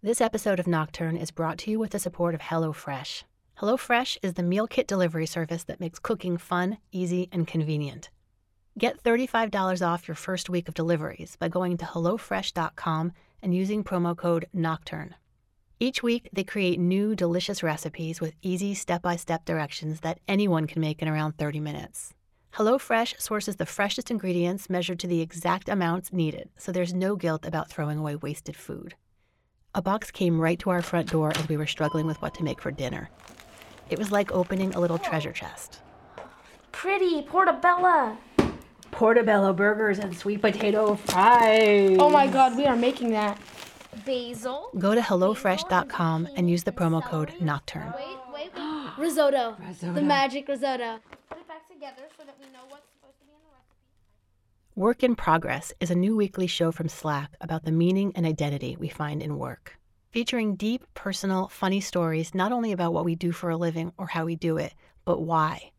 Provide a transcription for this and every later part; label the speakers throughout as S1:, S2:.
S1: This episode of Nocturne is brought to you with the support of HelloFresh. HelloFresh is the meal kit delivery service that makes cooking fun, easy, and convenient. Get $35 off your first week of deliveries by going to HelloFresh.com and using promo code NOCTURNE. Each week, they create new, delicious recipes with easy step by step directions that anyone can make in around 30 minutes. HelloFresh sources the freshest ingredients measured to the exact amounts needed, so there's no guilt about throwing away wasted food. A box came right to our front door as we were struggling with what to make for dinner. It was like opening a little treasure chest.
S2: Pretty portabella.
S1: Portobello burgers and sweet potato fries.
S2: Oh my god, we are making that.
S3: Basil.
S1: Go to HelloFresh.com and use the promo code NOCTURNE.
S3: Wait, wait, wait.
S2: Risotto. The magic risotto.
S3: Put it back together so that we know what's supposed to be in the recipe.
S1: Work in Progress is a new weekly show from Slack about the meaning and identity we find in work. Featuring deep, personal, funny stories not only about what we do for a living or how we do it, but why.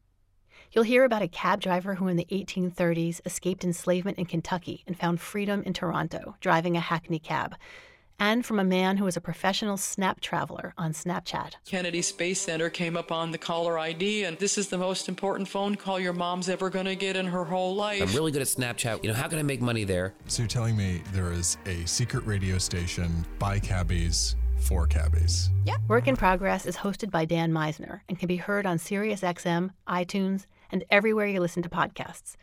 S1: You'll hear about a cab driver who in the 1830s escaped enslavement in Kentucky and found freedom in Toronto, driving a hackney cab. And from a man who was a professional snap traveler on Snapchat.
S4: Kennedy Space Center came up on the caller ID, and this is the most important phone call your mom's ever gonna get in her whole life.
S5: I'm really good at Snapchat. You know, how can I make money there?
S6: So you're telling me there is a secret radio station by cabbies for cabbies? Yeah.
S1: Work in Progress is hosted by Dan Misener and can be heard on SiriusXM, iTunes, and everywhere you listen to podcasts.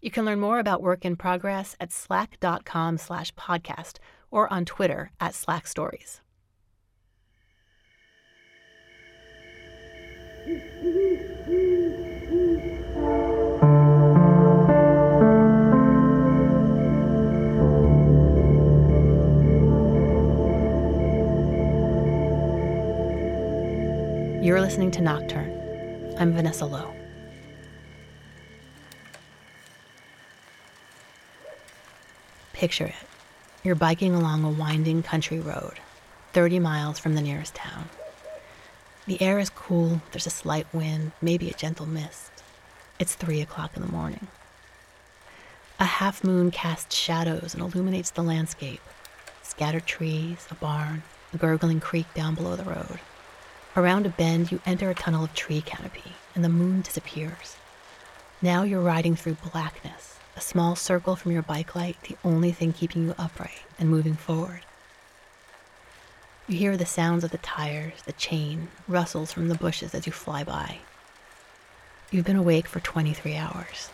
S1: You can learn more about Work in Progress at slack.com slash podcast or on Twitter at Slack Stories. You're listening to Nocturne. I'm Vanessa Lowe. Picture it. You're biking along a winding country road, 30 miles from the nearest town. The air is cool, there's a slight wind, maybe a gentle mist. It's 3 o'clock in the morning. A half moon casts shadows and illuminates the landscape scattered trees, a barn, a gurgling creek down below the road. Around a bend, you enter a tunnel of tree canopy, and the moon disappears. Now you're riding through blackness, a small circle from your bike light, the only thing keeping you upright and moving forward. You hear the sounds of the tires, the chain, rustles from the bushes as you fly by. You've been awake for 23 hours.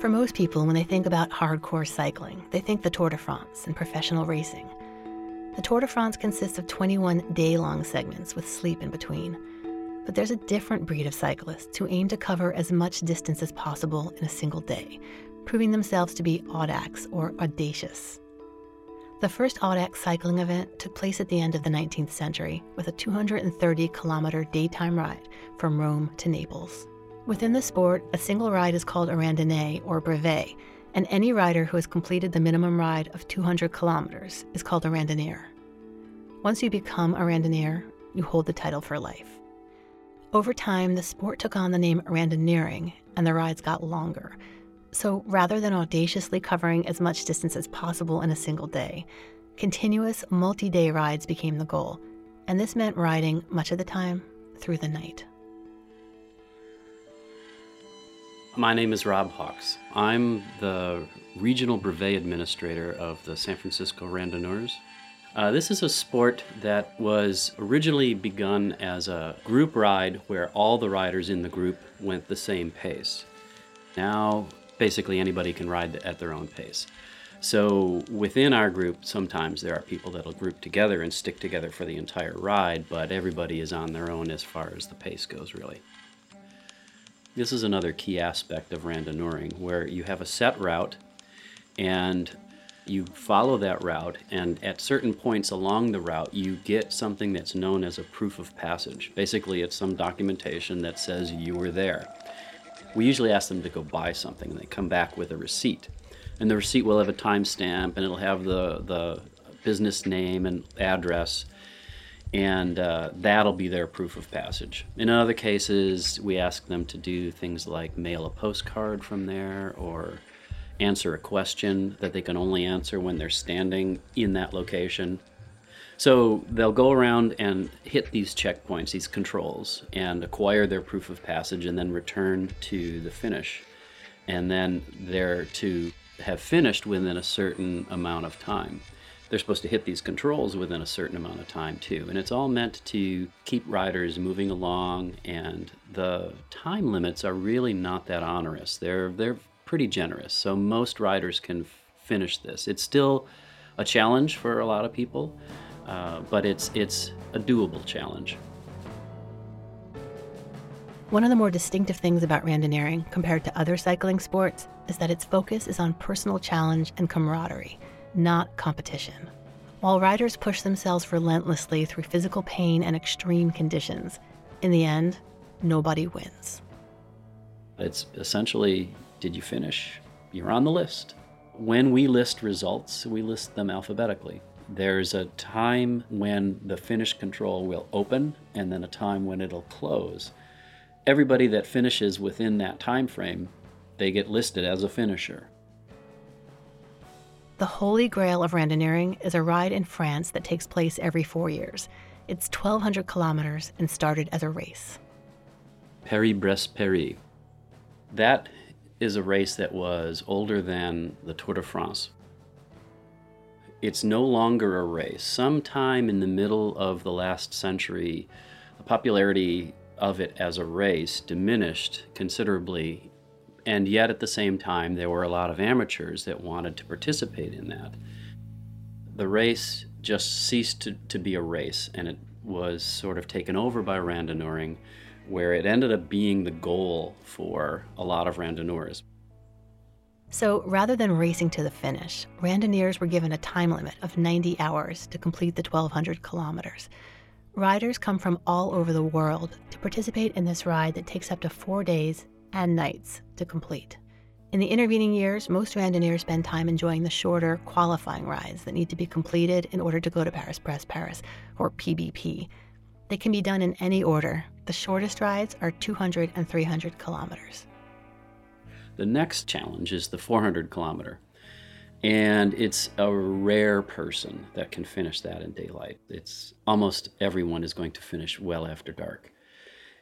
S1: For most people, when they think about hardcore cycling, they think the Tour de France and professional racing. The Tour de France consists of 21 day long segments with sleep in between. But there's a different breed of cyclists who aim to cover as much distance as possible in a single day, proving themselves to be audax or audacious. The first audax cycling event took place at the end of the 19th century with a 230 kilometer daytime ride from Rome to Naples. Within the sport, a single ride is called a randonnée or brevet, and any rider who has completed the minimum ride of 200 kilometers is called a randonneur. Once you become a randonneur, you hold the title for life. Over time, the sport took on the name randonneuring, and the rides got longer. So rather than audaciously covering as much distance as possible in a single day, continuous multi day rides became the goal, and this meant riding much of the time through the night.
S7: My name is Rob Hawks. I'm the regional brevet administrator of the San Francisco Randonneurs. Uh, this is a sport that was originally begun as a group ride where all the riders in the group went the same pace. Now, basically, anybody can ride at their own pace. So, within our group, sometimes there are people that'll group together and stick together for the entire ride, but everybody is on their own as far as the pace goes, really. This is another key aspect of randonneuring where you have a set route and you follow that route, and at certain points along the route, you get something that's known as a proof of passage. Basically, it's some documentation that says you were there. We usually ask them to go buy something, and they come back with a receipt. And the receipt will have a timestamp, and it'll have the, the business name and address. And uh, that'll be their proof of passage. In other cases, we ask them to do things like mail a postcard from there or answer a question that they can only answer when they're standing in that location. So they'll go around and hit these checkpoints, these controls, and acquire their proof of passage and then return to the finish. And then they're to have finished within a certain amount of time. They're supposed to hit these controls within a certain amount of time, too. And it's all meant to keep riders moving along, and the time limits are really not that onerous. They're, they're pretty generous, so most riders can f- finish this. It's still a challenge for a lot of people, uh, but it's, it's a doable challenge.
S1: One of the more distinctive things about randonneuring compared to other cycling sports is that its focus is on personal challenge and camaraderie, not competition. While riders push themselves relentlessly through physical pain and extreme conditions, in the end, nobody wins.
S7: It's essentially did you finish? You're on the list. When we list results, we list them alphabetically. There's a time when the finish control will open and then a time when it'll close everybody that finishes within that time frame, they get listed as a finisher.
S1: The holy grail of randonneuring is a ride in France that takes place every four years. It's 1,200 kilometers and started as a race.
S7: Paris-Brest-Paris. That is a race that was older than the Tour de France. It's no longer a race. Sometime in the middle of the last century, the popularity of it as a race diminished considerably, and yet at the same time, there were a lot of amateurs that wanted to participate in that. The race just ceased to, to be a race, and it was sort of taken over by randonneuring, where it ended up being the goal for a lot of randonneurs.
S1: So rather than racing to the finish, randonneurs were given a time limit of 90 hours to complete the 1,200 kilometers. Riders come from all over the world to participate in this ride that takes up to four days and nights to complete. In the intervening years, most randonneurs spend time enjoying the shorter qualifying rides that need to be completed in order to go to Paris Brest Paris, or PBP. They can be done in any order. The shortest rides are 200 and 300 kilometers.
S7: The next challenge is the 400 kilometer. And it's a rare person that can finish that in daylight. It's almost everyone is going to finish well after dark.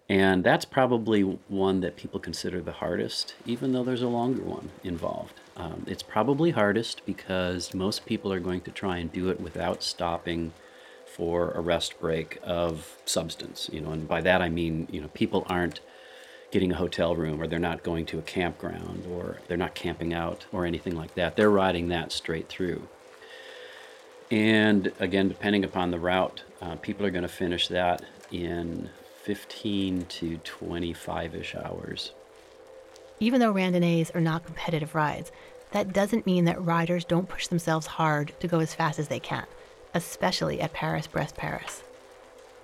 S7: And that's probably one that people consider the hardest, even though there's a longer one involved. Um, it's probably hardest because most people are going to try and do it without stopping for a rest break of substance. You know, and by that I mean, you know, people aren't getting a hotel room or they're not going to a campground or they're not camping out or anything like that. They're riding that straight through. And again, depending upon the route, uh, people are going to finish that in 15 to 25 ish hours.
S1: Even though randonnées are not competitive rides, that doesn't mean that riders don't push themselves hard to go as fast as they can, especially at Paris Brest Paris.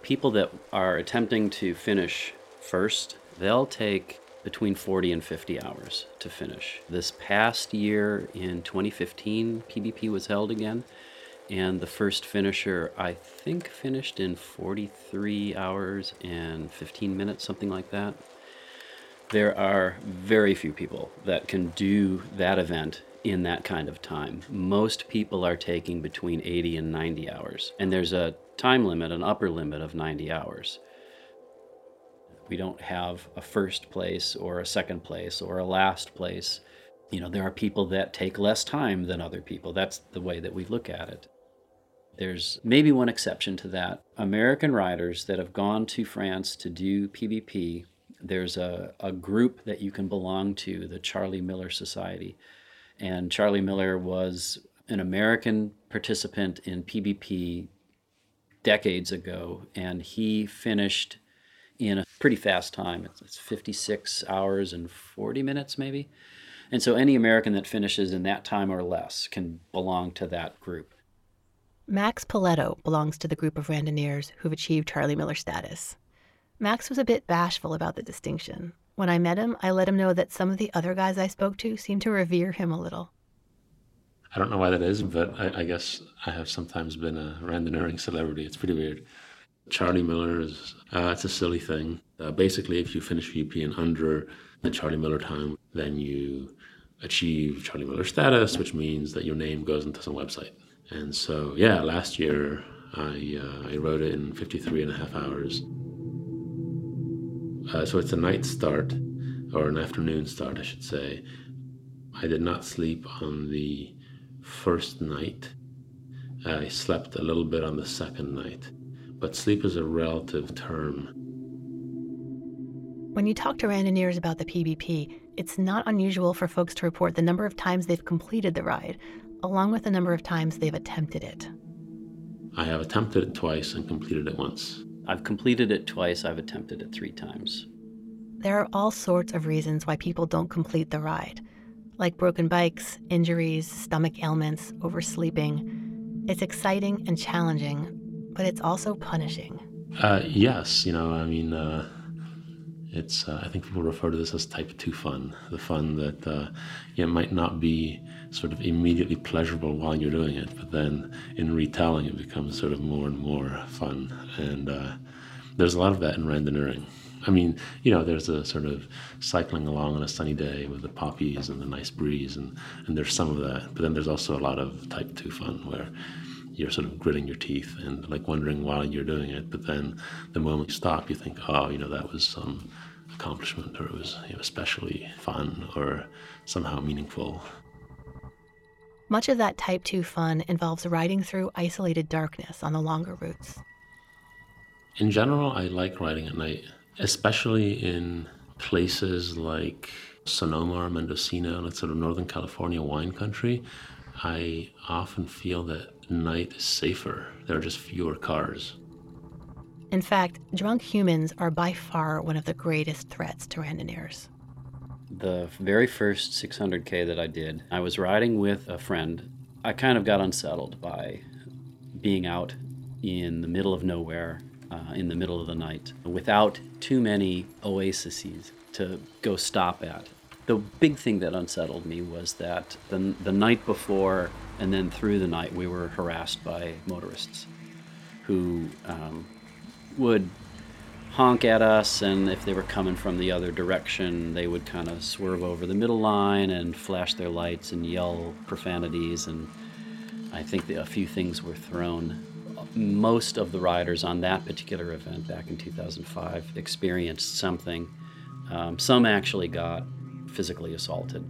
S7: People that are attempting to finish first they'll take between 40 and 50 hours to finish. This past year in 2015, PBP was held again, and the first finisher, I think, finished in 43 hours and 15 minutes, something like that. There are very few people that can do that event in that kind of time. Most people are taking between 80 and 90 hours, and there's a time limit, an upper limit of 90 hours. We don't have a first place or a second place or a last place. You know, there are people that take less time than other people. That's the way that we look at it. There's maybe one exception to that. American riders that have gone to France to do PBP, there's a, a group that you can belong to, the Charlie Miller Society. And Charlie Miller was an American participant in PBP decades ago, and he finished in a pretty fast time. It's, it's 56 hours and 40 minutes, maybe. And so any American that finishes in that time or less can belong to that group.
S1: Max Poletto belongs to the group of randonneurs who've achieved Charlie Miller status. Max was a bit bashful about the distinction. When I met him, I let him know that some of the other guys I spoke to seemed to revere him a little.
S8: I don't know why that is, but I, I guess I have sometimes been a randonneuring celebrity. It's pretty weird. Charlie Miller's, uh, it's a silly thing. Uh, basically, if you finish VP in under the Charlie Miller time, then you achieve Charlie Miller status, which means that your name goes into some website. And so, yeah, last year I, uh, I rode it in 53 and a half hours. Uh, so it's a night start, or an afternoon start, I should say. I did not sleep on the first night. I slept a little bit on the second night. But sleep is a relative term.
S1: When you talk to randonneurs about the PBP, it's not unusual for folks to report the number of times they've completed the ride, along with the number of times they've attempted it.
S8: I have attempted it twice and completed it once.
S7: I've completed it twice, I've attempted it three times.
S1: There are all sorts of reasons why people don't complete the ride, like broken bikes, injuries, stomach ailments, oversleeping. It's exciting and challenging, but it's also punishing.
S8: Uh, yes, you know, I mean, uh, it's uh, I think people refer to this as type two fun, the fun that uh, yeah, might not be sort of immediately pleasurable while you're doing it, but then in retelling it becomes sort of more and more fun. And uh, there's a lot of that in randonneuring. I mean, you know, there's a sort of cycling along on a sunny day with the poppies and the nice breeze, and, and there's some of that. But then there's also a lot of type two fun where you're sort of gritting your teeth and like wondering why you're doing it. But then the moment you stop, you think, oh, you know, that was some accomplishment or it was you know, especially fun or somehow meaningful.
S1: Much of that Type 2 fun involves riding through isolated darkness on the longer routes.
S8: In general, I like riding at night, especially in places like Sonoma or Mendocino, like sort of Northern California wine country. I often feel that night is safer. There are just fewer cars.
S1: In fact, drunk humans are by far one of the greatest threats to randonneurs.
S7: The very first 600K that I did, I was riding with a friend. I kind of got unsettled by being out in the middle of nowhere, uh, in the middle of the night, without too many oases to go stop at. The big thing that unsettled me was that the, the night before and then through the night, we were harassed by motorists who um, would honk at us, and if they were coming from the other direction, they would kind of swerve over the middle line and flash their lights and yell profanities. And I think a few things were thrown. Most of the riders on that particular event back in 2005 experienced something. Um, some actually got physically assaulted.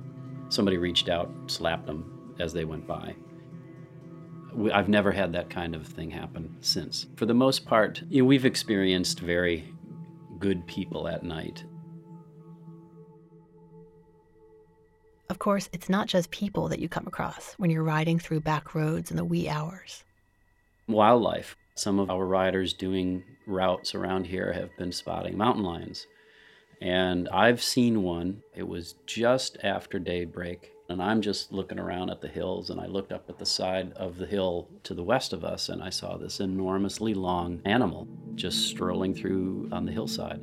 S7: Somebody reached out, slapped them as they went by. I've never had that kind of thing happen since. For the most part, you know, we've experienced very good people at night.
S1: Of course, it's not just people that you come across when you're riding through back roads in the wee hours.
S7: Wildlife. Some of our riders doing routes around here have been spotting mountain lions. And I've seen one. It was just after daybreak and I'm just looking around at the hills, and I looked up at the side of the hill to the west of us, and I saw this enormously long animal just strolling through on the hillside.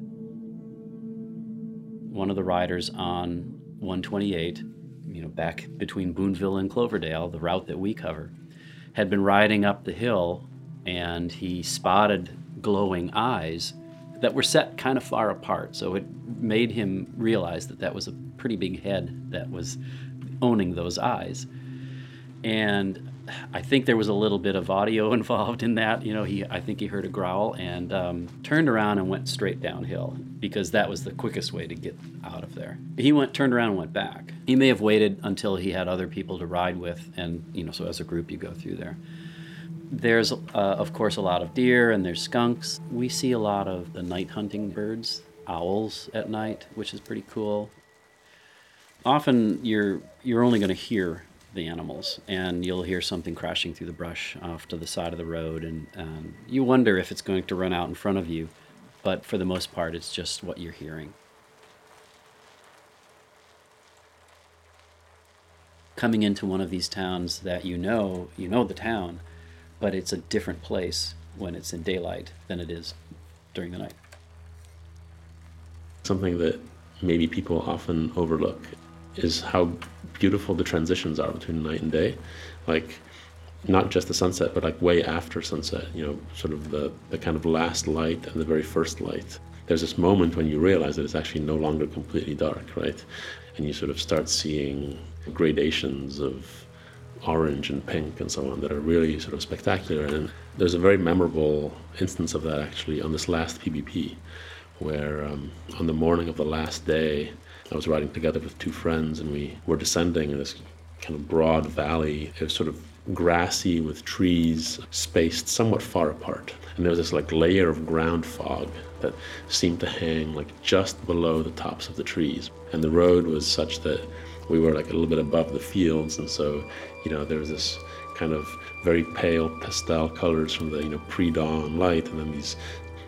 S7: One of the riders on 128, you know, back between Boonville and Cloverdale, the route that we cover, had been riding up the hill, and he spotted glowing eyes that were set kind of far apart. So it made him realize that that was a pretty big head that was owning those eyes. And I think there was a little bit of audio involved in that. You know, he I think he heard a growl and um, turned around and went straight downhill because that was the quickest way to get out of there. He went turned around and went back. He may have waited until he had other people to ride with, and you know, so as a group you go through there. There's uh, of course a lot of deer and there's skunks. We see a lot of the night hunting birds, owls at night, which is pretty cool often you're you're only going to hear the animals, and you'll hear something crashing through the brush off to the side of the road, and um, you wonder if it's going to run out in front of you. But for the most part, it's just what you're hearing. Coming into one of these towns that you know, you know the town, but it's a different place when it's in daylight than it is during the night.
S8: Something that maybe people often overlook is how beautiful the transitions are between night and day. Like not just the sunset, but like way after sunset, you know, sort of the, the kind of last light and the very first light. There's this moment when you realize that it's actually no longer completely dark, right? And you sort of start seeing gradations of orange and pink and so on that are really sort of spectacular. And there's a very memorable instance of that actually on this last PBP, where um, on the morning of the last day, I was riding together with two friends and we were descending in this kind of broad valley. It was sort of grassy with trees spaced somewhat far apart. And there was this like layer of ground fog that seemed to hang like just below the tops of the trees. And the road was such that we were like a little bit above the fields and so, you know, there was this kind of very pale pastel colors from the, you know, pre-dawn light and then these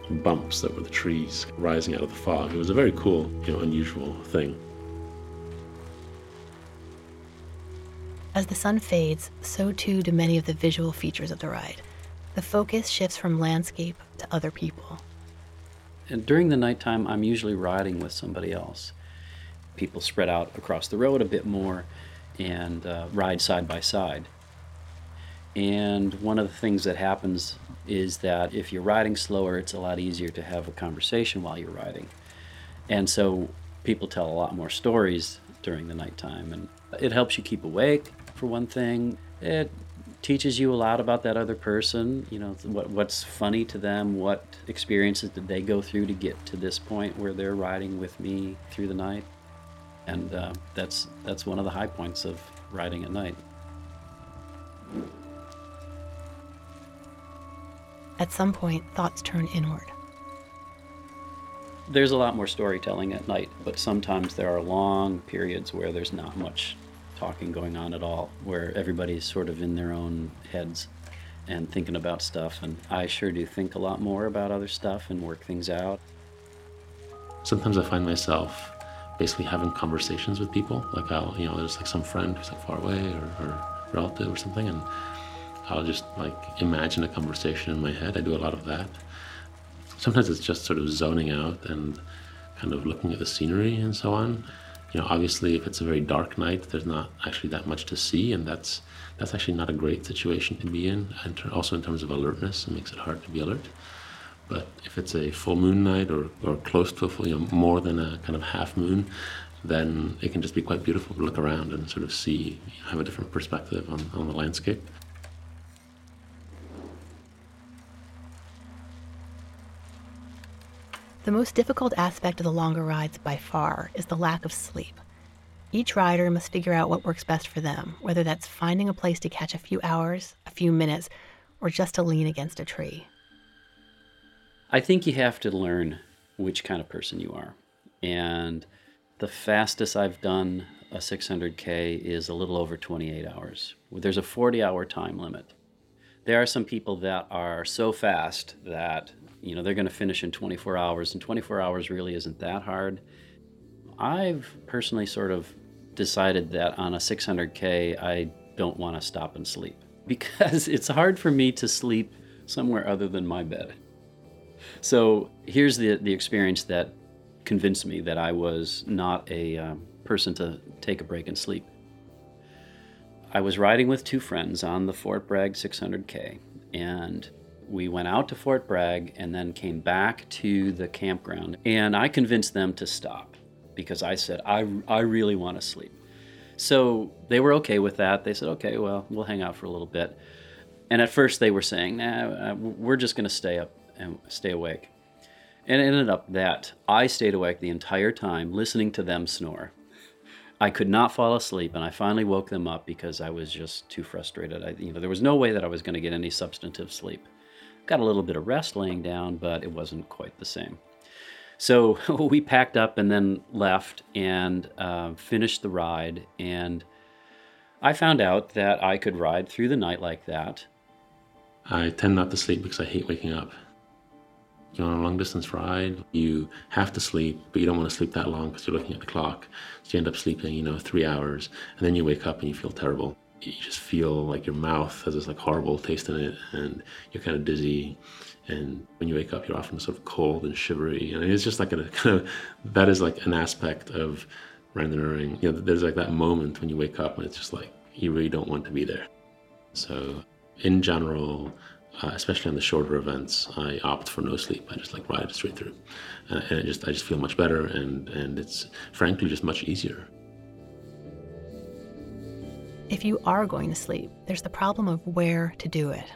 S8: bumps that were the trees rising out of the fog. It was a very cool, you know, unusual thing.
S1: As the sun fades, so too do many of the visual features of the ride. The focus shifts from landscape to other people.
S7: And during the nighttime, I'm usually riding with somebody else. People spread out across the road a bit more and uh, ride side by side. And one of the things that happens is that if you're riding slower, it's a lot easier to have a conversation while you're riding. And so people tell a lot more stories during the nighttime, and it helps you keep awake for one thing. It teaches you a lot about that other person, you know, what what's funny to them, what experiences did they go through to get to this point where they're riding with me through the night. And uh, that's that's one of the high points of riding at night.
S1: At some point, thoughts turn inward.
S7: There's a lot more storytelling at night, but sometimes there are long periods where there's not much talking going on at all, where everybody's sort of in their own heads and thinking about stuff. And I sure do think a lot more about other stuff and work things out.
S8: Sometimes I find myself basically having conversations with people. Like I'll, you know, there's like some friend who's like far away or, or relative or something, and I'll just like imagine a conversation in my head. I do a lot of that. Sometimes it's just sort of zoning out and kind of looking at the scenery and so on. You know, obviously, if it's a very dark night, there's not actually that much to see, and that's that's actually not a great situation to be in. And also in terms of alertness, it makes it hard to be alert. But if it's a full moon night or, or close to a full, you know, more than a kind of half moon, then it can just be quite beautiful to look around and sort of see, have a different perspective on, on the landscape.
S1: The most difficult aspect of the longer rides by far is the lack of sleep. Each rider must figure out what works best for them, whether that's finding a place to catch a few hours, a few minutes, or just to lean against a tree.
S7: I think you have to learn which kind of person you are. And the fastest I've done a 600K is a little over 28 hours. There's a 40 hour time limit. There are some people that are so fast that you know they're going to finish in 24 hours and 24 hours really isn't that hard. I've personally sort of decided that on a 600k i don't want to stop and sleep because it's hard for me to sleep somewhere other than my bed. So here's the, the experience that convinced me that i was not a uh, person to take a break and sleep. I was riding with two friends on the fort bragg 600k and we went out to Fort Bragg and then came back to the campground. And I convinced them to stop because I said, I, I really want to sleep. So they were okay with that. They said, okay, well, we'll hang out for a little bit. And at first they were saying, nah, uh, we're just going to stay up and stay awake. And it ended up that I stayed awake the entire time listening to them snore. I could not fall asleep, and I finally woke them up because I was just too frustrated. I, you know, there was no way that I was going to get any substantive sleep. Got a little bit of rest laying down, but it wasn't quite the same. So we packed up and then left and uh, finished the ride. And I found out that I could ride through the night like that.
S8: I tend not to sleep because I hate waking up. You're on a long distance ride, you have to sleep, but you don't want to sleep that long because you're looking at the clock. So you end up sleeping, you know, three hours, and then you wake up and you feel terrible you just feel like your mouth has this like horrible taste in it and you're kind of dizzy and when you wake up you're often sort of cold and shivery and it's just like a kind of that is like an aspect of rendering you know there's like that moment when you wake up and it's just like you really don't want to be there so in general, uh, especially on the shorter events, I opt for no sleep. I just like ride straight through, uh, and just I just feel much better, and and it's frankly just much easier.
S1: If you are going to sleep, there's the problem of where to do it.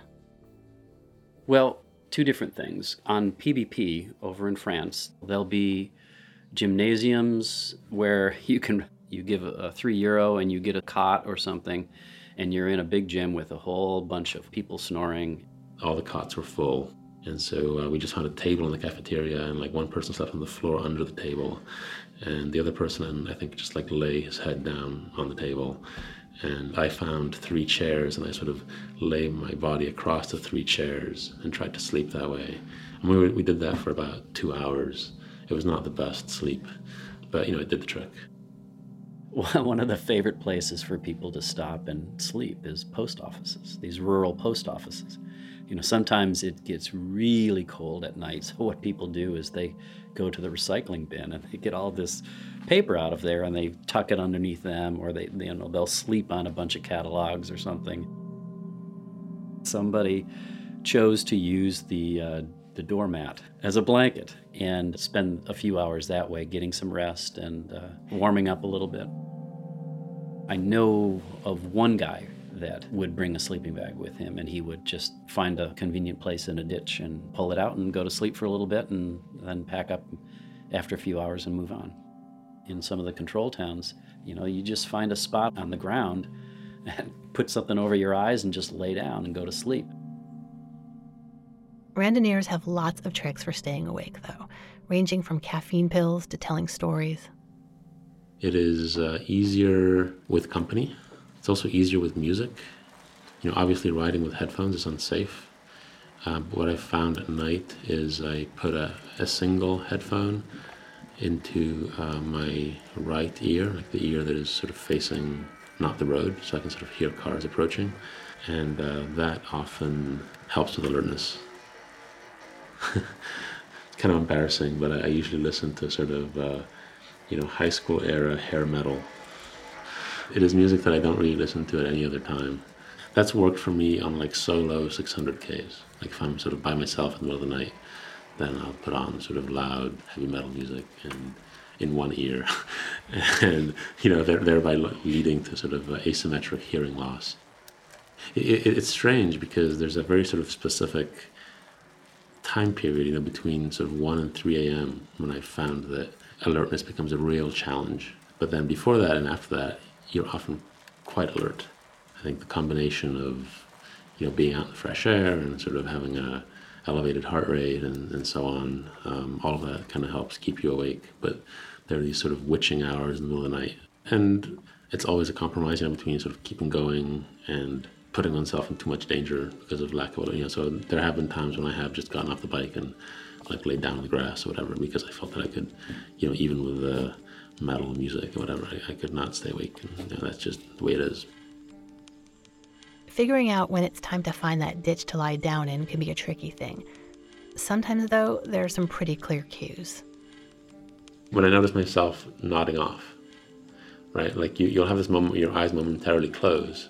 S7: Well, two different things. On PBP over in France, there'll be gymnasiums where you can you give a, three euro and you get a cot or something, and you're in a big gym with a whole bunch of people snoring.
S8: All the cots were full, and so uh, we just had a table in the cafeteria, and like one person slept on the floor under the table, and the other person, I think, just like lay his head down on the table. And I found three chairs, and I sort of lay my body across the three chairs and tried to sleep that way. And we, we did that for about two hours. It was not the best sleep, but you know, it did the trick.
S7: One of the favorite places for people to stop and sleep is post offices, these rural post offices. You know, sometimes it gets really cold at night, so what people do is they go to the recycling bin and they get all this paper out of there and they tuck it underneath them or they you know they'll sleep on a bunch of catalogs or something. Somebody chose to use the uh, the doormat as a blanket and spend a few hours that way getting some rest and uh, warming up a little bit. I know of one guy that would bring a sleeping bag with him and he would just find a convenient place in a ditch and pull it out and go to sleep for a little bit and then pack up after a few hours and move on. In some of the control towns, you know, you just find a spot on the ground and put something over your eyes and just lay down and go to sleep.
S1: Randonneurs have lots of tricks for staying awake, though, ranging from caffeine pills to telling stories.
S8: It is uh, easier with company. It's also easier with music. You know, obviously riding with headphones is unsafe. Uh, but what I found at night is I put a, a single headphone into uh, my right ear, like the ear that is sort of facing not the road, so I can sort of hear cars approaching. And uh, that often helps with alertness. kind of embarrassing, but I, I, usually listen to sort of, uh, you know, high school era hair metal. It is music that I don't really listen to at any other time. That's worked for me on like solo 600Ks. Like if I'm sort of by myself in the middle of the night, then I'll put on sort of loud heavy metal music and in one ear, and you know, thereby leading to sort of asymmetric hearing loss. It, it, it's strange because there's a very sort of specific time period, you know, between sort of 1 and 3 a.m. when I found that alertness becomes a real challenge. But then before that and after that, you're often quite alert. I think the combination of, you know, being out in the fresh air and sort of having a elevated heart rate and, and so on, um, all of that kind of helps keep you awake. But there are these sort of witching hours in the middle of the night. And it's always a compromise you know, between sort of keeping going and putting oneself in too much danger because of lack of, you know. So there have been times when I have just gotten off the bike and like laid down on the grass or whatever because I felt that I could, you know, even with the metal music or whatever, I, I could not stay awake. And you know, that's just the way it is.
S1: Figuring out when it's time to find that ditch to lie down in can be a tricky thing. Sometimes, though, there are some pretty clear cues.
S8: When I notice myself nodding off, right? Like you, you'll have this moment where your eyes momentarily close,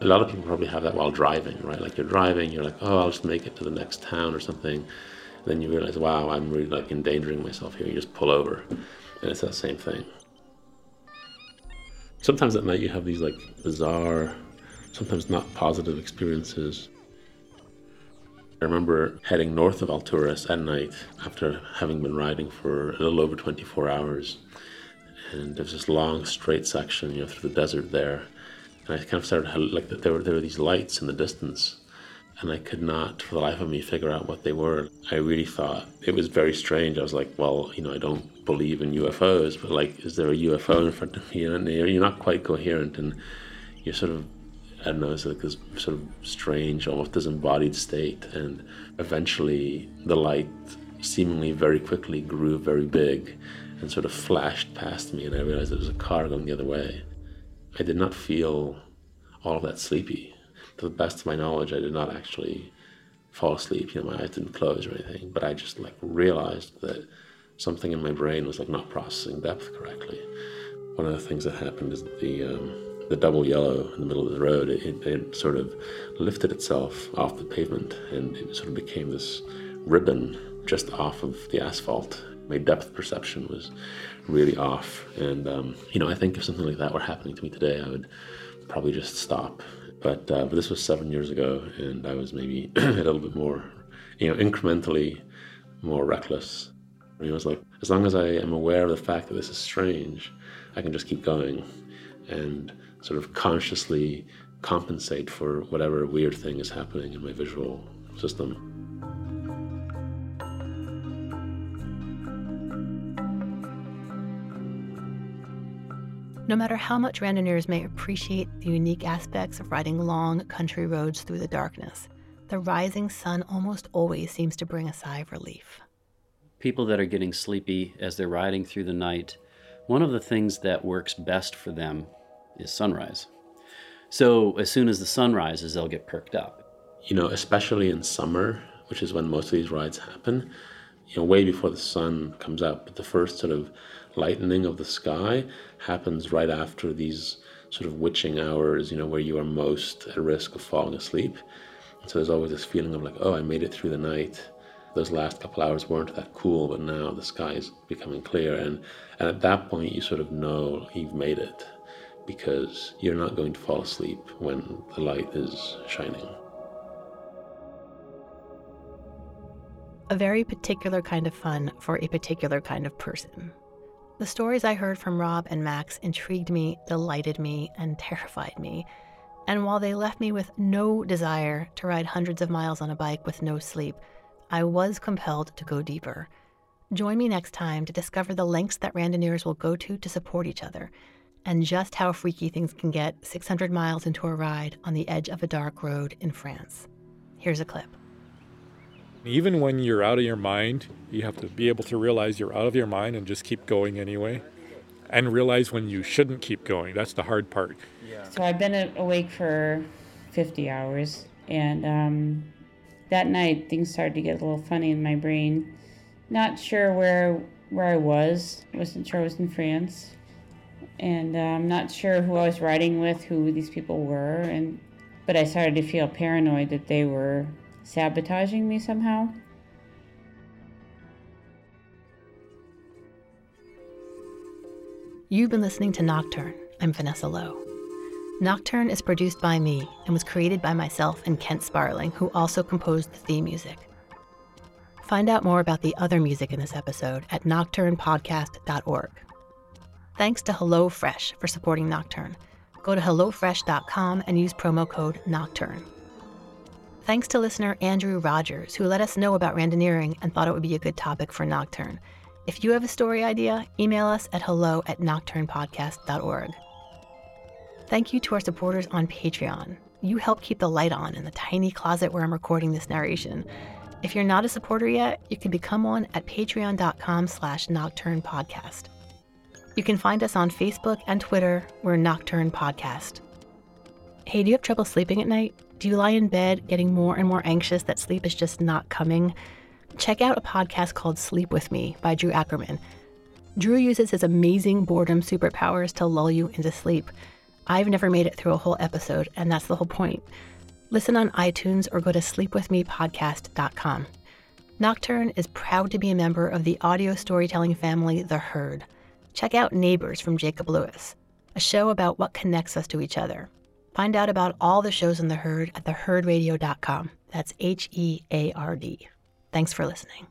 S8: a lot of people probably have that while driving, right? Like you're driving, you're like, oh, I'll just make it to the next town or something. And then you realize, wow, I'm really like endangering myself here. You just pull over, and it's that same thing. Sometimes at night you have these like bizarre, sometimes not positive experiences. I remember heading north of Alturas at night after having been riding for a little over 24 hours. And there's this long straight section, you know, through the desert there and I kind of started like there were there were these lights in the distance, and I could not for the life of me figure out what they were. I really thought it was very strange. I was like, well, you know, I don't believe in UFOs, but like, is there a UFO in front of me? And you're not quite coherent, and you're sort of I don't know, it's like this sort of strange, almost disembodied state. And eventually, the light seemingly very quickly grew very big and sort of flashed past me, and I realized it was a car going the other way. I did not feel all that sleepy. To the best of my knowledge, I did not actually fall asleep. You know, my eyes didn't close or anything, but I just like realized that something in my brain was like not processing depth correctly. One of the things that happened is the um, the double yellow in the middle of the road, it, it, sort of lifted itself off the pavement and it sort of became this ribbon just off of the asphalt. My depth perception was really off. And, um, you know, I think if something like that were happening to me today, I would probably just stop. But, uh, but this was seven years ago, and I was maybe a little bit more, you know, incrementally more reckless. I mean, it was like, as long as I am aware of the fact that this is strange, I can just keep going and sort of consciously compensate for whatever weird thing is happening in my visual system.
S1: No matter how much randonneurs may appreciate the unique aspects of riding long country roads through the darkness, the rising sun almost always seems to bring a sigh of relief.
S7: People that are getting sleepy as they're riding through the night, one of the things that works best for them is sunrise. So as soon as the sun rises, they'll get perked up.
S8: You know, especially in summer, which is when most of these rides happen, you know, way before the sun comes up, but the first sort of lightening of the sky happens right after these sort of witching hours, you know, where you are most at risk of falling asleep. And so there's always this feeling of like, oh, I made it through the night. Those last couple hours weren't that cool, but now the sky is becoming clear. And, and at that point, you sort of know you've made it because you're not going to fall asleep when the light is shining.
S1: A very particular kind of fun for a particular kind of person. The stories I heard from Rob and Max intrigued me, delighted me, and terrified me. And while they left me with no desire to ride hundreds of miles on a bike with no sleep, I was compelled to go deeper. Join me next time to discover the lengths that randonneurs will go to to support each other and just how freaky things can get 600 miles into a ride on the edge of a dark road in France. Here's a clip.
S9: Even when you're out of your mind, you have to be able to realize you're out of your mind and just keep going anyway. And realize when you shouldn't keep going. That's the hard part.
S10: So I've been awake for 50 hours. And um, that night, things started to get a little funny in my brain. Not sure where where I was. I wasn't sure I was in France and uh, I'm not sure who I was riding with, who these people were, and but I started to feel paranoid that they were sabotaging me somehow.
S1: You've been listening to Nocturne. I'm Vanessa Lowe. Nocturne is produced by me and was created by myself and Kent Sparling, who also composed the theme music. Find out more about the other music in this episode at nocturnepodcast.org. Thanks to HelloFresh for supporting Nocturne. Go to HelloFresh.com and use promo code Nocturne. Thanks to listener Andrew Rogers, who let us know about randonneuring and thought it would be a good topic for Nocturne. If you have a story idea, email us at hello at nocturnepodcast.org. Thank you to our supporters on Patreon. You help keep the light on in the tiny closet where I'm recording this narration. If you're not a supporter yet, you can become one at patreon.com slash nocturnepodcast. You can find us on Facebook and Twitter. We're Nocturne Podcast. Hey, do you have trouble sleeping at night? Do you lie in bed getting more and more anxious that sleep is just not coming? Check out a podcast called Sleep With Me by Drew Ackerman. Drew uses his amazing boredom superpowers to lull you into sleep. I've never made it through a whole episode, and that's the whole point. Listen on iTunes or go to sleepwithmepodcast.com. Nocturne is proud to be a member of the audio storytelling family The Herd check out Neighbors from Jacob Lewis, a show about what connects us to each other. Find out about all the shows in The Herd at theherdradio.com. That's H E A R D. Thanks for listening.